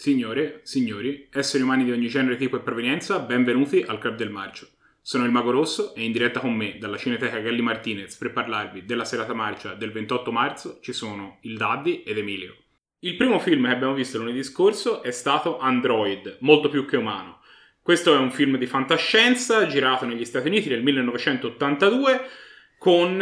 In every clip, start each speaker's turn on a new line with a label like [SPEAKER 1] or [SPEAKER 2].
[SPEAKER 1] Signore, signori, esseri umani di ogni genere, tipo e provenienza, benvenuti al Club del Marcio. Sono il Mago Rosso e in diretta con me dalla Cineteca Galli Martinez per parlarvi della serata marcia del 28 marzo ci sono il Daddy ed Emilio. Il primo film che abbiamo visto lunedì scorso è stato Android, molto più che umano. Questo è un film di fantascienza girato negli Stati Uniti nel 1982 con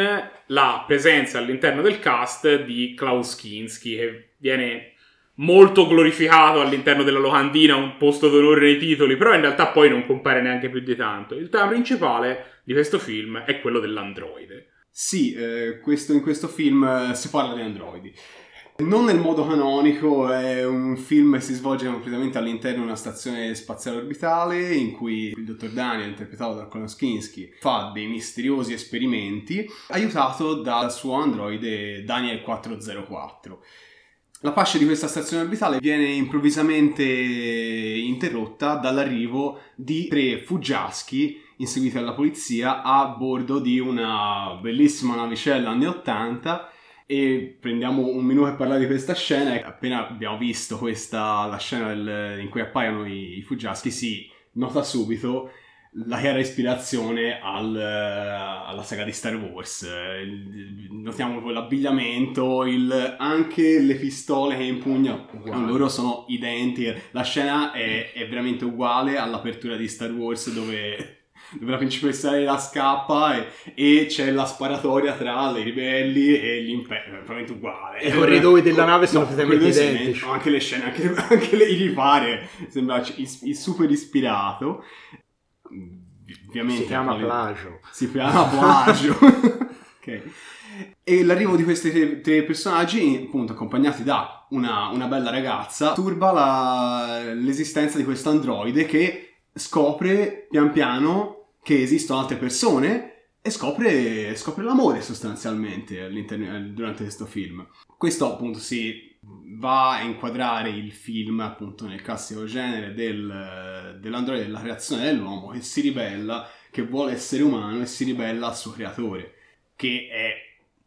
[SPEAKER 1] la presenza all'interno del cast di Klaus Kinski che viene molto glorificato all'interno della locandina, un posto d'onore nei titoli, però in realtà poi non compare neanche più di tanto. Il tema principale di questo film è quello dell'androide.
[SPEAKER 2] Sì, eh, questo, in questo film eh, si parla di androidi. Non nel modo canonico, è un film che si svolge completamente all'interno di una stazione spaziale orbitale in cui il dottor Daniel, interpretato da Koloskinski, fa dei misteriosi esperimenti aiutato dal suo androide Daniel 404. La fascia di questa stazione orbitale viene improvvisamente interrotta dall'arrivo di tre fuggiaschi inseguiti dalla polizia a bordo di una bellissima navicella anni 80 e prendiamo un minuto per parlare di questa scena. Appena abbiamo visto questa, la scena del, in cui appaiono i, i fuggiaschi si nota subito la chiara ispirazione al, alla saga di Star Wars. Notiamo l'abbigliamento, il, anche le pistole che impugna, loro sono identiche. La scena è, è, veramente uguale all'apertura di Star Wars dove, dove la principessa la scappa e, e, c'è la sparatoria tra i ribelli e l'impero, è veramente uguale.
[SPEAKER 3] I corridoi della nave sono no, praticamente identici.
[SPEAKER 2] Anche le scene, anche, anche le, i ripari, sembra il, il super ispirato ovviamente...
[SPEAKER 3] Si chiama plagio.
[SPEAKER 2] Si chiama plagio. ok. E l'arrivo di questi tre, tre, personaggi, appunto accompagnati da una, una bella ragazza, turba la, l'esistenza di questo androide che scopre pian piano che esistono altre persone e scopre, scopre l'amore sostanzialmente durante questo film. Questo appunto si va a inquadrare il film appunto nel classico genere del, dell'androide della creazione dell'uomo che si ribella, che vuole essere umano e si ribella al suo creatore, che è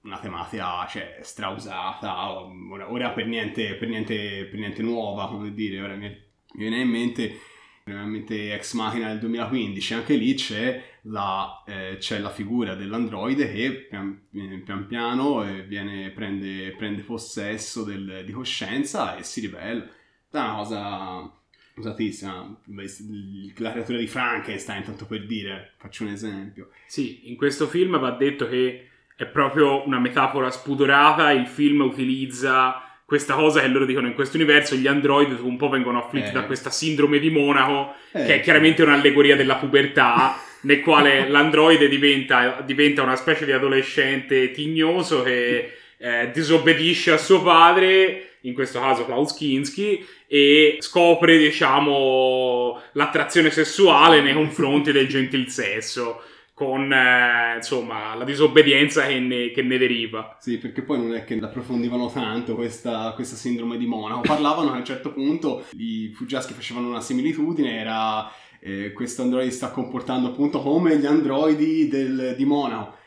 [SPEAKER 2] una tematica cioè, strausata, ora, ora per, niente, per, niente, per niente nuova, come dire, ora mi viene in mente veramente Ex Machina del 2015, anche lì c'è la, eh, c'è la figura dell'androide che pian, pian piano eh, viene, prende, prende, possesso del, di coscienza e si ribella. È una cosa usatissima, la creatura di Frankenstein, tanto per dire, faccio un esempio.
[SPEAKER 1] Sì, in questo film va detto che è proprio una metafora spudorata, il film utilizza questa cosa che loro dicono in questo universo gli android un po' vengono afflitti eh. da questa sindrome di Monaco eh. che è chiaramente un'allegoria della pubertà nel quale l'androide diventa, diventa, una specie di adolescente tignoso che eh, disobbedisce a suo padre in questo caso Klaus Kinski e scopre diciamo l'attrazione sessuale nei confronti del gentil sesso con eh, insomma la disobbedienza che ne, che ne, deriva.
[SPEAKER 2] Sì, perché poi non è che approfondivano tanto questa, questa sindrome di Monaco. Parlavano a un certo punto, i fuggiaschi facevano una similitudine, era eh, questo androide sta comportando appunto come gli androidi del, di Monaco.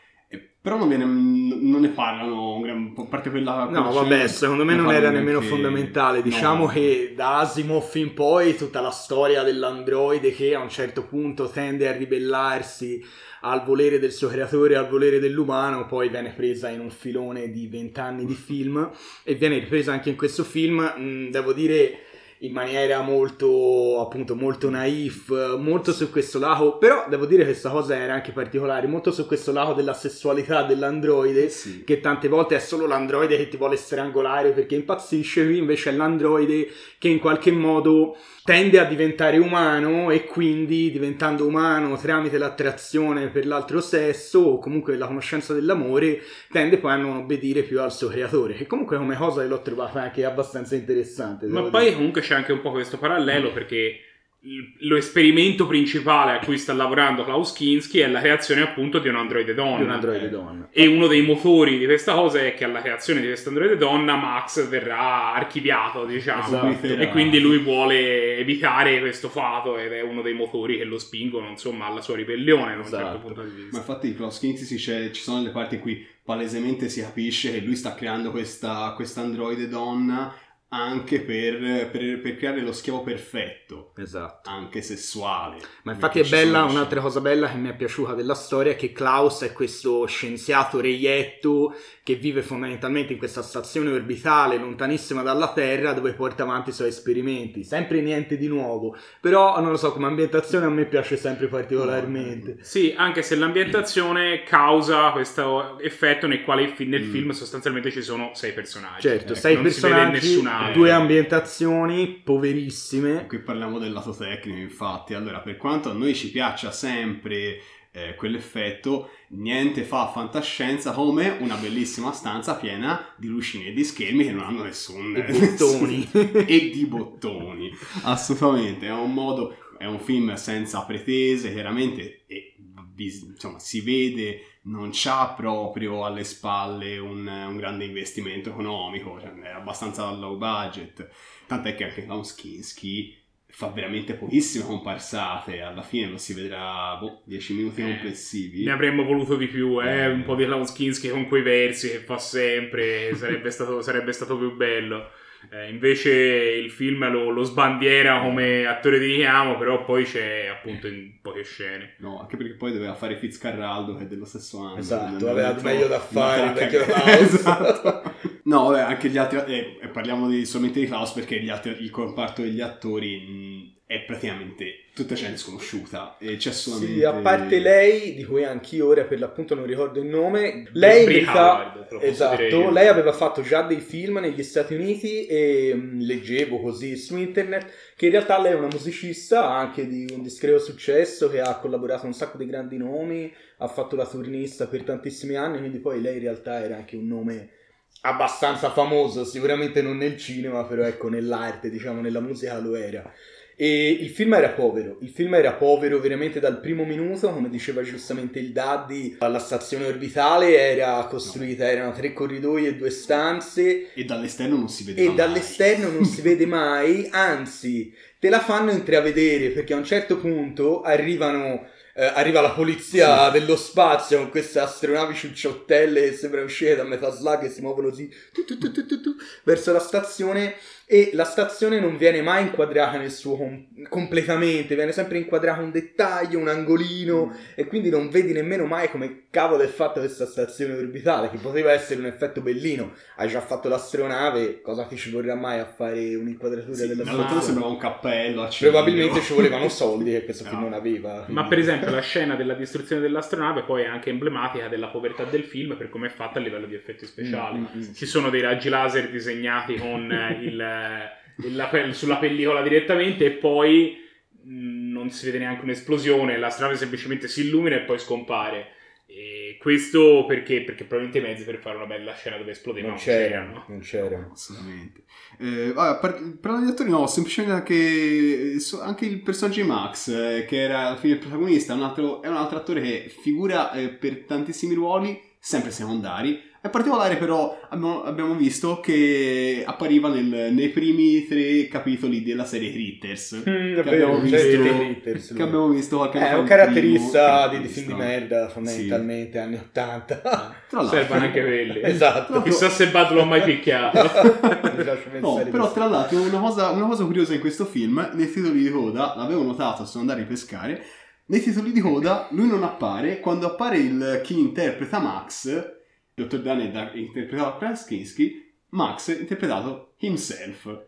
[SPEAKER 2] Però non, viene, non, ne parlano, a parte quella...
[SPEAKER 3] No, vabbè, secondo me non era nemmeno che... fondamentale. Diciamo no. che da Asimov in poi tutta la storia dell'androide che a un certo punto tende a ribellarsi al volere del suo creatore, al volere dell'umano, poi viene presa in un filone di vent'anni di film e viene ripresa anche in questo film, mh, devo dire in maniera molto appunto molto naif molto su questo lato però devo dire che questa cosa era anche particolare molto su questo lato della sessualità dell'androide sì. che tante volte è solo l'androide che ti vuole strangolare perché impazzisce qui invece è l'androide che in qualche modo tende a diventare umano e quindi diventando umano tramite l'attrazione per l'altro sesso o comunque la conoscenza dell'amore tende poi a non obbedire più al suo creatore che comunque come cosa l'ho trovata anche abbastanza interessante
[SPEAKER 1] ma poi dire. comunque c'è anche un po' questo parallelo perché lo esperimento principale a cui sta lavorando Klaus Kinski è la creazione appunto di un androide donna.
[SPEAKER 3] Di un androide donna.
[SPEAKER 1] E uno dei motori di questa cosa è che alla creazione di questo androide donna Max verrà archiviato, diciamo. Esatto. E quindi lui vuole evitare questo fato ed è uno dei motori che lo spingono, insomma, alla sua ribellione da un certo esatto. punto di vista.
[SPEAKER 2] Ma infatti Klaus Kinski ci sono le parti in cui palesemente si capisce che lui sta creando questa androide donna anche per, per, per, creare lo schiavo perfetto,
[SPEAKER 3] esatto.
[SPEAKER 2] anche sessuale.
[SPEAKER 3] Ma infatti è bella, un'altra cosa bella che mi è piaciuta della storia è che Klaus è questo scienziato reietto che vive fondamentalmente in questa stazione orbitale lontanissima dalla Terra dove porta avanti i suoi esperimenti, sempre niente di nuovo, però non lo so, come ambientazione a me piace sempre particolarmente.
[SPEAKER 1] Sì, anche se l'ambientazione causa questo effetto nel quale nel mm. film sostanzialmente ci sono sei personaggi.
[SPEAKER 3] Certo, ecco, sei personaggi due ambientazioni poverissime.
[SPEAKER 2] Qui parliamo del lato tecnico, infatti. Allora, per quanto a noi ci piaccia sempre eh, quell'effetto, niente fa fantascienza come una bellissima stanza piena di lucine e di schermi che non hanno nessun...
[SPEAKER 3] E bottoni.
[SPEAKER 2] e di bottoni. Assolutamente, è un modo... È un film senza pretese, chiaramente, e insomma, si vede non c'ha proprio alle spalle un, un grande investimento economico, cioè è abbastanza low budget. Tant'è che anche Launskinsky fa veramente pochissime comparsate, alla fine lo si vedrà boh, 10 minuti eh, complessivi.
[SPEAKER 1] Ne avremmo voluto di più, eh? eh. un po' di Launskinsky con quei versi che fa sempre, sarebbe stato, sarebbe stato più bello. Eh, invece il film lo, lo, sbandiera come attore di richiamo, però poi c'è appunto in poche scene.
[SPEAKER 2] No, anche perché poi doveva fare Fitzcarraldo che è dello stesso anno.
[SPEAKER 3] Esatto, aveva meglio da fare
[SPEAKER 2] perché esatto. No, vabbè, anche gli altri eh, parliamo di, solamente di Klaus perché altri, il comparto degli attori mh, è praticamente tutta gente sconosciuta e c'è solamente...
[SPEAKER 3] Sì, a parte lei, di cui anch'io ora per l'appunto non ricordo il nome, lei, merita... esatto, lei aveva fatto già dei film negli Stati Uniti e mh, leggevo così su internet che in realtà lei è una musicista anche di un discreto successo che ha collaborato con un sacco di grandi nomi, ha fatto la turnista per tantissimi anni, quindi poi lei in realtà era anche un nome abbastanza famoso, sicuramente non nel cinema, però ecco nell'arte, diciamo nella musica lo era. E il film era povero, il film era povero veramente dal primo minuto, come diceva giustamente il Daddy, la stazione orbitale era costruita, no. erano tre corridoi e due stanze.
[SPEAKER 2] E dall'esterno non si vede
[SPEAKER 3] mai.
[SPEAKER 2] E
[SPEAKER 3] dall'esterno non si vede mai, anzi, te la fanno intravedere perché a un certo punto arrivano eh, arriva la polizia sì. dello spazio con queste astronavi ciucciottelle che sembrano uscire da Metal Slug e si muovono così tu, tu, tu, verso la stazione e la stazione non viene mai inquadrata nel suo com- completamente, viene sempre inquadrato un dettaglio, un angolino mm. e quindi non vedi nemmeno mai come cavolo è fatta questa stazione orbitale, che poteva essere un effetto bellino. Hai già fatto l'astronave, cosa ti ci vorrà mai a fare un'inquadratura sì, della
[SPEAKER 2] stazione? sembrava un cappello,
[SPEAKER 3] Probabilmente ci volevano soldi che questo no. film non aveva.
[SPEAKER 1] Quindi. Ma per esempio la scena della distruzione dell'astronave poi è anche emblematica della povertà del film per come è fatta a livello di effetti speciali. Mm, mm, mm. Ci sono dei raggi laser disegnati con il la, sulla pellicola direttamente e poi mh, non si vede neanche un'esplosione, la strada semplicemente si illumina e poi scompare. E questo perché? Perché probabilmente i mezzi per fare una bella scena dove esplodeva
[SPEAKER 3] non, c'erano. Non c'erano.
[SPEAKER 2] Assolutamente. Eh, vabbè, per, per gli attori no, semplicemente anche, anche il personaggio di Max, eh, che era alla fine il protagonista, è un altro, è un altro attore che figura eh, per tantissimi ruoli, sempre secondari, in particolare però abbiamo, abbiamo visto che appariva nel, nei primi tre capitoli della serie Critters.
[SPEAKER 3] Mm, che, abbiamo visto,
[SPEAKER 2] Critters, che abbiamo visto qualche
[SPEAKER 3] anno fa. È un caratterista di, di film di merda, fondamentalmente, sì. anni 80.
[SPEAKER 1] Servono anche quelli.
[SPEAKER 3] esatto.
[SPEAKER 1] Chissà se Bud l'ho mai picchiato.
[SPEAKER 2] no, però tra l'altro una cosa, una cosa curiosa in questo film, nei titoli di coda, l'avevo notato, sono andato a ripescare, nei titoli di coda lui non appare, quando appare il chi interpreta Max Dr. Dan è interpretato da Krasinski, Max è interpretato himself.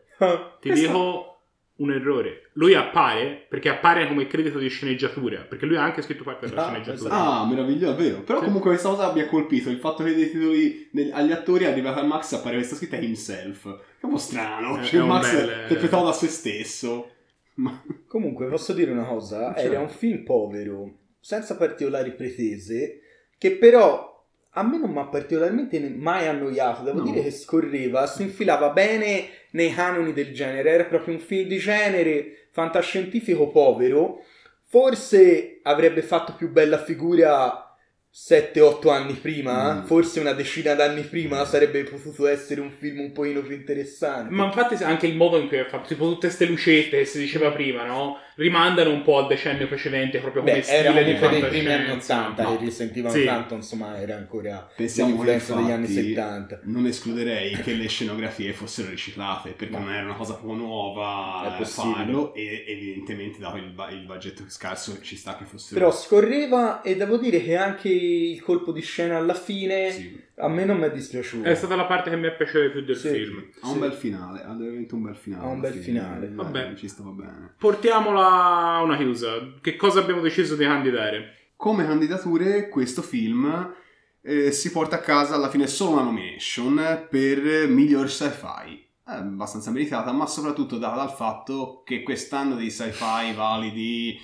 [SPEAKER 1] Ti dico un errore. Lui appare perché appare come credito di sceneggiatura, perché lui ha anche scritto parte della ah, sceneggiatura.
[SPEAKER 2] Ah, meraviglioso, vero. Però sì. comunque questa cosa mi ha colpito, il fatto che dei titoli degli, agli attori arrivata a Max appare questa scritta himself. Che è un po' strano, è, cioè è Max bel... interpretato da se stesso.
[SPEAKER 3] Ma... Comunque posso dire una cosa, cioè. era un film povero, senza particolari pretese, che però a me non mi ha particolarmente mai annoiato, devo no. dire che scorreva, si infilava bene nei canoni del genere, era proprio un film di genere fantascientifico povero, forse avrebbe fatto più bella figura 7-8 anni prima, mm. forse una decina d'anni prima, sarebbe potuto essere un film un pochino più interessante.
[SPEAKER 1] Ma infatti anche il modo in cui è fatto, tipo tutte queste lucette che si diceva prima, no? Rimandano un po' al decennio precedente, proprio come Beh, stile
[SPEAKER 3] era
[SPEAKER 1] di
[SPEAKER 3] dei primi anni 80 no. e risentivano sì. tanto, insomma, era ancora Pensiamo l'influenza degli anni 70.
[SPEAKER 2] Non escluderei che le scenografie fossero riciclate, perché no. non era una cosa proprio nuova è farlo e evidentemente dato il, il budget scarso ci sta che fossero...
[SPEAKER 3] Però scorreva e devo dire che anche il colpo di scena alla fine sì. A me non mi è dispiaciuto.
[SPEAKER 1] È stata la parte che mi è piaciuta più del sì. film.
[SPEAKER 2] Ha un bel finale, ha veramente un bel finale.
[SPEAKER 3] Ha un bel finale.
[SPEAKER 2] Vabbè, ci stava bene.
[SPEAKER 1] Portiamola a una chiusa. Che cosa abbiamo deciso di candidare?
[SPEAKER 2] Come candidature questo film eh, si porta a casa alla fine solo una nomination per miglior sci-fi. È abbastanza meritata, ma soprattutto data dal fatto che quest'anno di sci-fi validi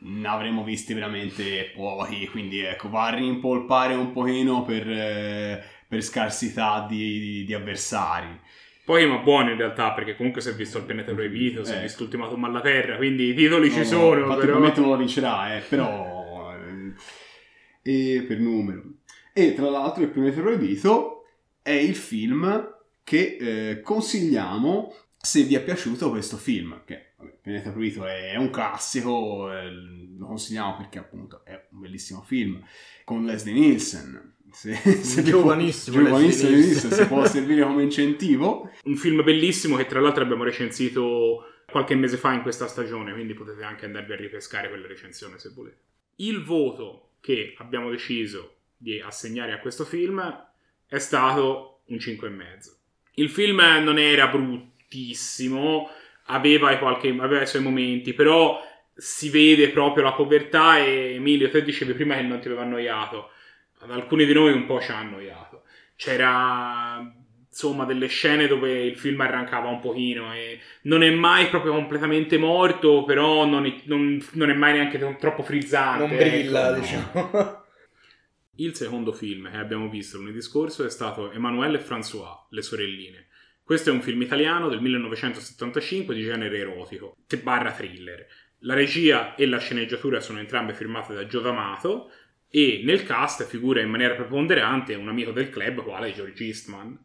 [SPEAKER 2] ne avremmo visti veramente pochi, quindi ecco, va a rimpolpare un pochino per, eh, per scarsità di, di, di, avversari.
[SPEAKER 1] Poi ma buono in realtà, perché comunque si è visto il pianeta proibito, si è eh. visto Ultimatum alla Terra, quindi i titoli no, ci sono.
[SPEAKER 2] Infatti però... probabilmente non lo vincerà, eh, però... Eh, e per numero. E tra l'altro il pianeta proibito è il film che eh, consigliamo se vi è piaciuto questo film, che Pianeta Proibito è un classico, eh, lo consigliamo perché appunto è un bellissimo film, con Leslie Nielsen.
[SPEAKER 3] Se, se giovanissimo,
[SPEAKER 2] può, giovanissimo Leslie Nielsen, se può servire come incentivo.
[SPEAKER 1] Un film bellissimo che tra l'altro abbiamo recensito qualche mese fa in questa stagione, quindi potete anche andarvi a ripescare quella recensione se volete. Il voto che abbiamo deciso di assegnare a questo film è stato un 5,5. Il film non era bruttissimo, aveva, qualche, aveva i suoi momenti, però si vede proprio la povertà e Emilio, te dicevi prima che non ti aveva annoiato, ad alcuni di noi un po' ci ha annoiato. C'era insomma delle scene dove il film arrancava un pochino e non è mai proprio completamente morto, però non è, non, non è mai neanche troppo frizzante.
[SPEAKER 3] Non brilla, ecco, diciamo.
[SPEAKER 1] Il secondo film che abbiamo visto lunedì scorso è stato Emanuele e François, Le sorelline questo è un film italiano del 1975 di genere erotico, barra thriller. La regia e la sceneggiatura sono entrambe firmate da Gio D'Amato e nel cast figura in maniera preponderante un amico del club quale George Eastman.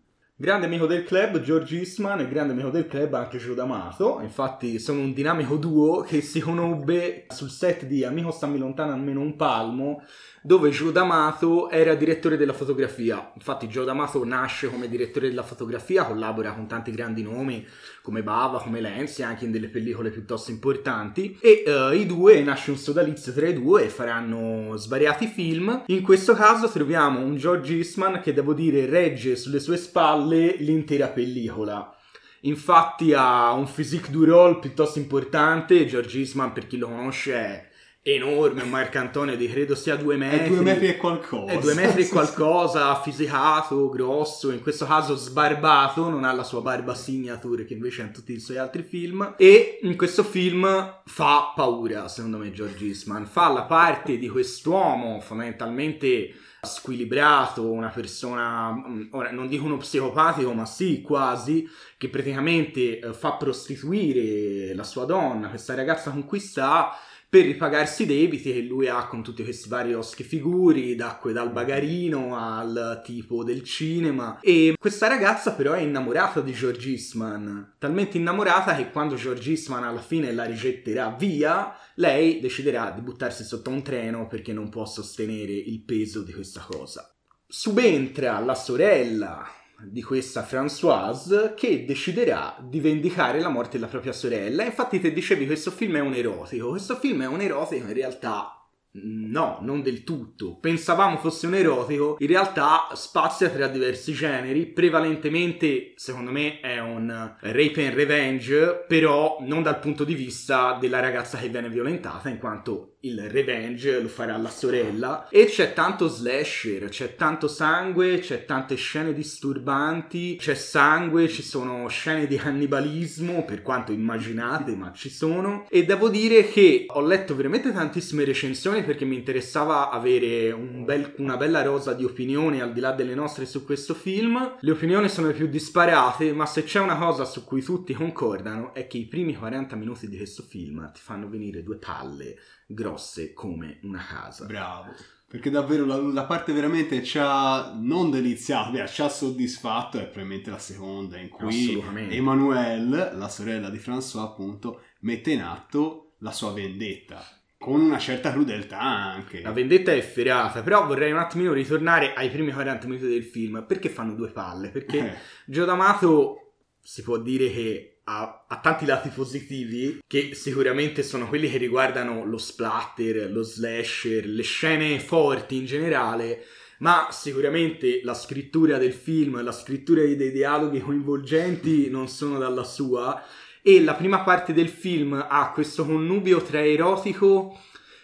[SPEAKER 3] Grande amico del club George Eastman e grande amico del club anche Gio D'Amato, infatti sono un dinamico duo che si conobbe sul set di Amico stammi lontano almeno un palmo dove Joe D'Amato era direttore della fotografia. Infatti Joe D'Amato nasce come direttore della fotografia, collabora con tanti grandi nomi come Bava, come Lenzi, anche in delle pellicole piuttosto importanti. E uh, i due nasce un sodalizio tra i due e faranno svariati film. In questo caso troviamo un George Eastman che devo dire regge sulle sue spalle l'intera pellicola. Infatti ha un physique du role piuttosto importante. George Eastman, per chi lo conosce, è enorme, un Marcantonio di credo sia due metri.
[SPEAKER 2] È due metri e qualcosa.
[SPEAKER 3] È due metri e qualcosa, fisicato, grosso, in questo caso sbarbato, non ha la sua barba signature che invece ha in tutti i suoi altri film. E in questo film fa paura, secondo me, George Eastman. Fa la parte di quest'uomo fondamentalmente squilibrato, una persona, mm, ora non dico uno psicopatico, ma sì, quasi, che praticamente eh, fa prostituire la sua donna, questa ragazza con cui sta per ripagarsi i debiti che lui ha con tutti questi vari oschi figuri, d'acque dal bagarino al tipo del cinema. E questa ragazza però è innamorata di George Eastman, talmente innamorata che quando George Eastman alla fine la rigetterà via, lei deciderà di buttarsi sotto un treno perché non può sostenere il peso di questa cosa. Subentra la sorella di questa Françoise che deciderà di vendicare la morte della propria sorella. Infatti te dicevi questo film è un erotico, questo film è un erotico in realtà No, non del tutto. Pensavamo fosse un erotico, in realtà spazia tra diversi generi, prevalentemente secondo me è un rape and revenge, però non dal punto di vista della ragazza che viene violentata, in quanto il revenge lo farà la sorella. E c'è tanto slasher, c'è tanto sangue, c'è tante scene disturbanti, c'è sangue, ci sono scene di cannibalismo, per quanto immaginate, ma ci sono. E devo dire che ho letto veramente tantissime recensioni perché mi interessava avere un bel, una bella rosa di opinioni al di là delle nostre su questo film. Le opinioni sono più disparate, ma se c'è una cosa su cui tutti concordano è che i primi 40 minuti di questo film ti fanno venire due palle grosse come una casa.
[SPEAKER 2] Bravo. Perché davvero la, la parte veramente ci ha non deliziato, ci ha soddisfatto è probabilmente la seconda in cui Emmanuelle, la sorella di François appunto, mette in atto la sua vendetta con una certa crudeltà anche.
[SPEAKER 3] La vendetta è efferata, però vorrei un attimino ritornare ai primi 40 minuti del film, perché fanno due palle? Perché eh. Gio D'Amato si può dire che ha, ha, tanti lati positivi che sicuramente sono quelli che riguardano lo splatter, lo slasher, le scene forti in generale, ma sicuramente la scrittura del film, la scrittura dei dialoghi coinvolgenti non sono dalla sua. E la prima parte del film ha questo connubio tra erotico,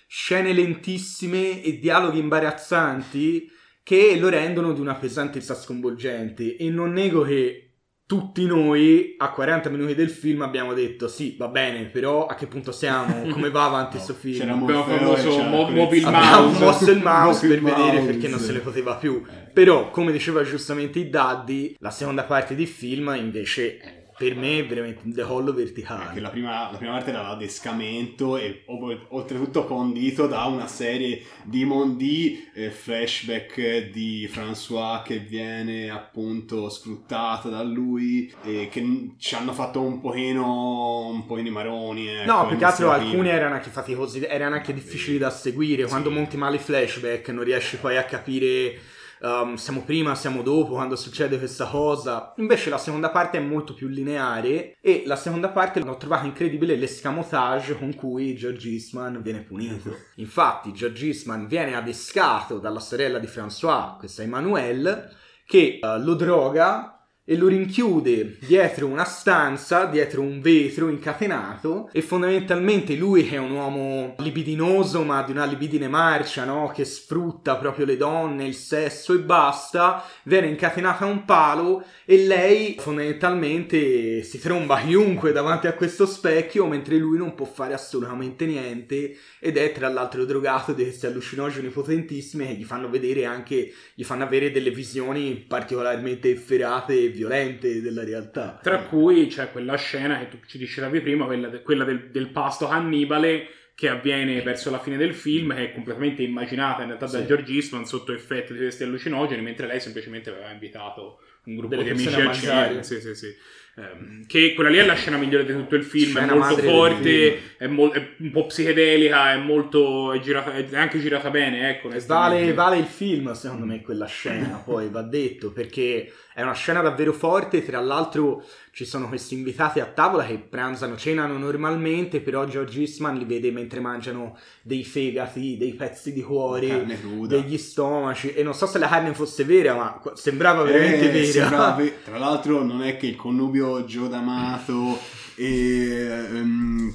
[SPEAKER 3] scene lentissime e dialoghi imbarazzanti che lo rendono di una pesantezza sconvolgente. E non nego che tutti noi a 40 minuti del film abbiamo detto sì, va bene, però a che punto siamo? Come va avanti questo no, film?
[SPEAKER 1] C'era abbiamo famoso mo- mobile mouse.
[SPEAKER 3] mosso il mouse per vedere perché non se ne poteva più. Eh. Però, come diceva giustamente i Daddy, la seconda parte del film invece per me è veramente un decollo verticale.
[SPEAKER 2] Perché la prima, la prima parte era l'adescamento e oltretutto condito da una serie di mondi eh, flashback di François che viene appunto sfruttata da lui e che ci hanno fatto un pochino, un pochino maroni.
[SPEAKER 3] Ecco, no, più che altro alcuni erano anche faticosi, erano anche difficili da seguire. Sì. Quando monti male i flashback non riesci poi a capire um, siamo prima, siamo dopo, quando succede questa cosa. Invece la seconda parte è molto più lineare e la seconda parte l'ho trovata incredibile l'escamotage con cui George Eastman viene punito. Infatti George Eastman viene adescato dalla sorella di François, questa Emmanuelle, che uh, lo droga e lo rinchiude dietro una stanza, dietro un vetro incatenato e fondamentalmente lui che è un uomo libidinoso ma di una libidine marcia, no? che sfrutta proprio le donne, il sesso e basta, viene incatenata a un palo e lei fondamentalmente si tromba chiunque davanti a questo specchio mentre lui non può fare assolutamente niente ed è tra l'altro drogato di questi allucinogeni potentissimi che gli fanno vedere anche, gli fanno avere delle visioni particolarmente efferate e violente della realtà.
[SPEAKER 1] Tra cui c'è quella scena che tu ci dicevi prima, quella, de- quella del, del, pasto cannibale che avviene verso la fine del film, che è completamente immaginata in realtà sì. da George Eastman sotto effetto di questi allucinogeni, mentre lei semplicemente aveva invitato un gruppo Delle di amici al cinema. Sì, sì, sì. Um, che quella lì è la scena migliore di tutto il film, scena è molto forte, è, mo- è, un po' psichedelica, è molto. È, girata, è anche girata bene. Ecco,
[SPEAKER 3] vale, vale il film, secondo me, quella scena, poi va detto, perché è una scena davvero forte, tra l'altro ci sono questi invitati a tavola che pranzano, cenano normalmente, però George Eastman li vede mentre mangiano dei fegati, dei pezzi di cuore, degli stomaci, e non so se la carne fosse vera, ma sembrava veramente eh, vera. Sembrava
[SPEAKER 2] Tra l'altro non è che il connubio Gio D'Amato e... Um,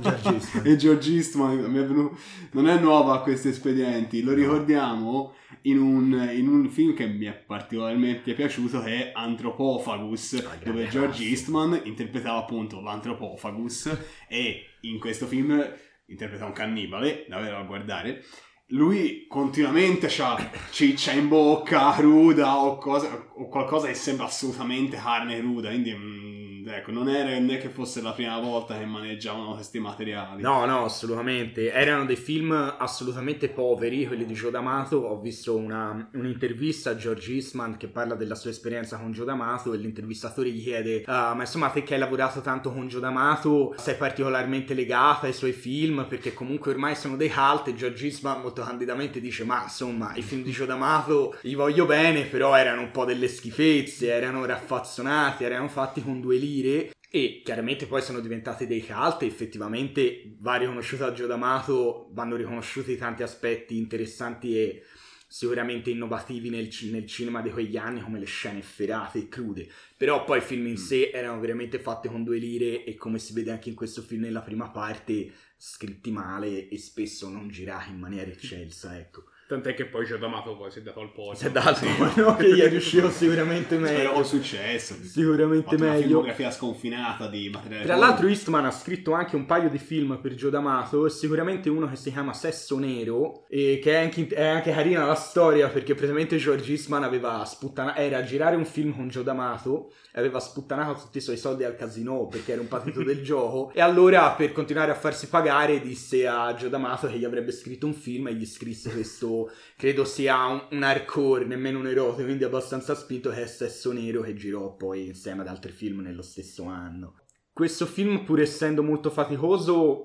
[SPEAKER 2] George e George Eastman non è nuova a questi espedienti, lo ricordiamo in un, in un, film che mi è particolarmente piaciuto che è Anthropophagus, ah, dove George Eastman interpretava appunto l'Anthropophagus e in questo film interpreta un cannibale, da a guardare. Lui continuamente ha ciccia in bocca, cruda o, cosa, o qualcosa che sembra assolutamente carne cruda, quindi... Mm, ecco, non era né che fosse la prima volta che maneggiavano questi materiali.
[SPEAKER 3] No, no, assolutamente. Erano dei film assolutamente poveri, quelli di Joe D'Amato. Ho visto una, un'intervista a George Eastman che parla della sua esperienza con Joe D'Amato e l'intervistatore gli chiede uh, ma insomma te che hai lavorato tanto con Joe D'Amato sei particolarmente legata ai suoi film perché comunque ormai sono dei cult e George Eastman molto candidamente dice ma insomma i film di Joe D'Amato li voglio bene però erano un po' delle schifezze, erano raffazzonati, erano fatti con due lire dire e chiaramente poi sono diventati dei cult e effettivamente va riconosciuto a Gio D'Amato, vanno riconosciuti tanti aspetti interessanti e sicuramente innovativi nel, nel, cinema di quegli anni come le scene efferate e crude. Però poi i film in mm. sé erano veramente fatti con due lire e come si vede anche in questo film nella prima parte scritti male e spesso non girati in maniera eccelsa ecco
[SPEAKER 1] Tant'è che poi Giordamato poi si è dato al porto.
[SPEAKER 3] Si è dato sì. no, che gli è riuscito sicuramente meglio.
[SPEAKER 2] Spero successo.
[SPEAKER 3] Sicuramente meglio. Una
[SPEAKER 2] filmografia sconfinata di materiale.
[SPEAKER 3] Tra l'altro Eastman ha scritto anche un paio di film per Giordamato, sicuramente uno che si chiama Sesso Nero, e che è anche, è anche carina la storia perché praticamente George Eastman aveva sputtanato, era a girare un film con Giordamato e aveva sputtanato tutti i suoi soldi al casino perché era un patito del gioco e allora per continuare a farsi pagare disse a Giordamato che gli avrebbe scritto un film e gli scrisse questo credo sia un, un hardcore, nemmeno un erotico, quindi abbastanza spinto che è Sesso Nero che girò poi insieme ad altri film nello stesso anno. Questo film, pur essendo molto faticoso,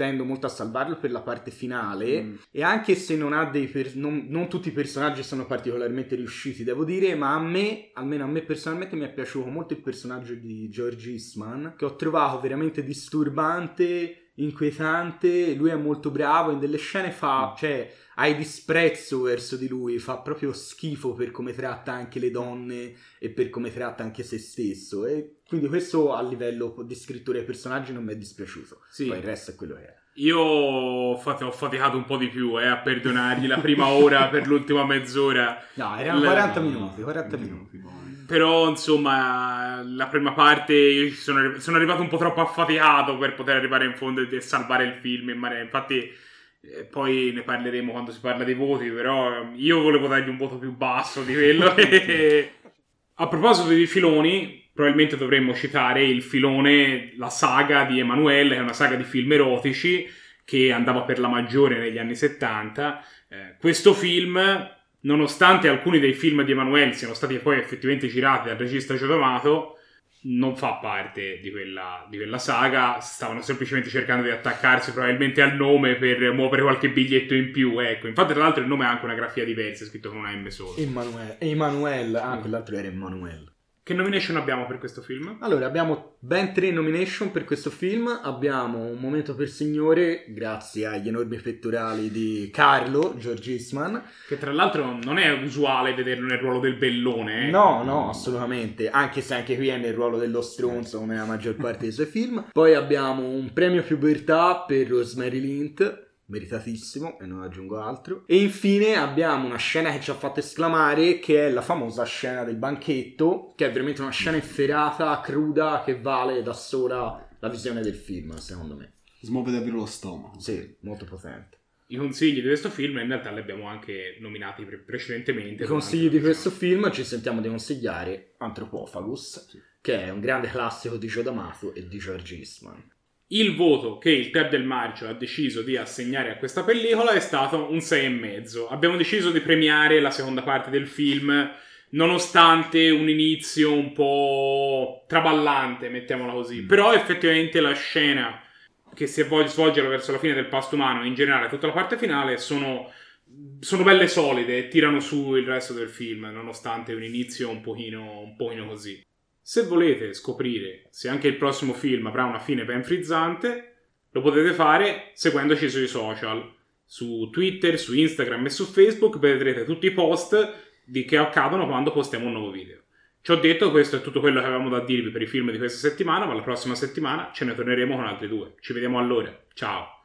[SPEAKER 3] tendo molto a salvarlo per la parte finale mm. e anche se non ha dei per- non, non, tutti i personaggi sono particolarmente riusciti devo dire ma a me almeno a me personalmente mi è piaciuto molto il personaggio di George Eastman che ho trovato veramente disturbante inquietante lui è molto bravo in delle scene fa mm. cioè hai disprezzo verso di lui, fa proprio schifo per come tratta anche le donne e per come tratta anche se stesso. E quindi questo a livello di scrittura dei personaggi non mi è dispiaciuto. Sì. Poi il resto è quello che è.
[SPEAKER 1] Io ho faticato un po' di più eh, a perdonargli la prima ora per l'ultima mezz'ora.
[SPEAKER 3] No, erano 40 minuti, 40 minuti.
[SPEAKER 1] Però, insomma, la prima parte io sono, sono arrivato un po' troppo affaticato per poter arrivare in fondo e salvare il film. Infatti e poi ne parleremo quando si parla dei voti, però io volevo dargli un voto più basso di quello. A proposito di filoni, probabilmente dovremmo citare il filone, la saga di Emanuele, che è una saga di film erotici che andava per la maggiore negli anni 70. Eh, questo film, nonostante alcuni dei film di Emanuele siano stati poi effettivamente girati dal regista Giotamato, non fa parte di quella, di quella, saga, stavano semplicemente cercando di attaccarsi probabilmente al nome per muovere qualche biglietto in più, ecco. Infatti tra l'altro il nome ha anche una grafia diversa, è scritto con una M solo.
[SPEAKER 3] Emanuele, Emanuele, ah, quell'altro era Emanuele.
[SPEAKER 1] Che nomination abbiamo per questo film?
[SPEAKER 3] Allora, abbiamo ben tre nomination per questo film. Abbiamo Un momento per signore, grazie agli enormi pettorali di Carlo, George Eastman.
[SPEAKER 1] Che tra l'altro non è usuale vederlo nel ruolo del bellone.
[SPEAKER 3] Eh? No, no, assolutamente. Anche se anche qui è nel ruolo dello stronzo, come la maggior parte dei suoi film. Poi abbiamo un premio pubertà per Rosemary Lint meritatissimo e non aggiungo altro. E infine abbiamo una scena che ci ha fatto esclamare che è la famosa scena del banchetto, che è veramente una scena efferata, cruda, che vale da sola la visione del film, secondo me.
[SPEAKER 2] Smuove davvero lo stomaco.
[SPEAKER 3] Sì, molto potente.
[SPEAKER 1] I consigli di questo film in realtà li abbiamo anche nominati pre- precedentemente.
[SPEAKER 3] I consigli di questo film ci sentiamo di consigliare Anthropophagus, sì. che è un grande classico di Joe D'Amato e di George Eastman.
[SPEAKER 1] Il voto che il Club del Marcio ha deciso di assegnare a questa pellicola è stato un 6,5. Abbiamo deciso di premiare la seconda parte del film, nonostante un inizio un po' traballante, mettiamola così. Mm. Però effettivamente la scena che si svolge verso la fine del pasto umano, in generale tutta la parte finale, sono, sono belle solide e tirano su il resto del film, nonostante un inizio un pochino, un pochino così. Se volete scoprire se anche il prossimo film avrà una fine ben frizzante, lo potete fare seguendoci sui social. Su Twitter, su Instagram e su Facebook vedrete tutti i post che accadono quando postiamo un nuovo video. Ci ho detto, questo è tutto quello che avevamo da dirvi per i film di questa settimana, ma la prossima settimana ce ne torneremo con altri due. Ci vediamo allora. Ciao!